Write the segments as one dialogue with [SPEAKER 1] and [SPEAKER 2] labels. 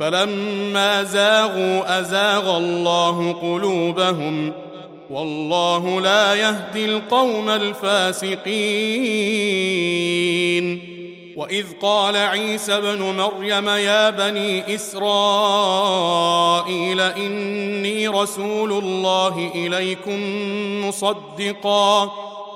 [SPEAKER 1] فلما زاغوا أزاغ الله قلوبهم والله لا يهدي القوم الفاسقين. وإذ قال عيسى ابن مريم يا بني إسرائيل إني رسول الله إليكم مصدقا.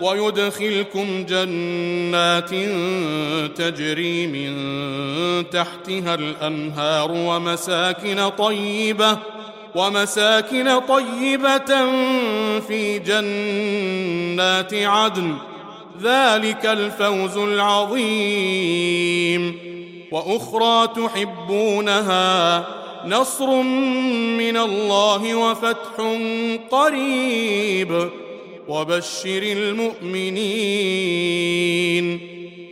[SPEAKER 1] ويدخلكم جنات تجري من تحتها الأنهار ومساكن طيبة ومساكن طيبة في جنات عدن. ذلك الفوز العظيم. وأخرى تحبونها نصر من الله وفتح قريب. وبشر المؤمنين.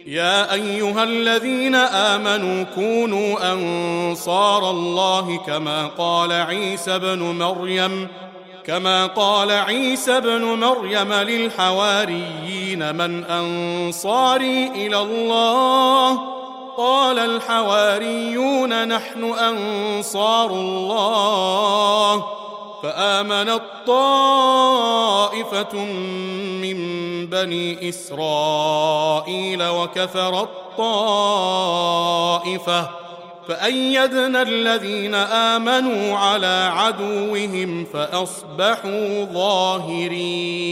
[SPEAKER 1] يا أيها الذين آمنوا كونوا أنصار الله كما قال عيسى ابن مريم كما قال عيسى ابن مريم للحواريين من أنصاري إلى الله؟ قال الحواريون نحن أنصار الله. فامنت طائفه من بني إسرائيل وكفرت طائفه فأيدنا الذين آمنوا على عدوهم فأصبحوا ظاهرين.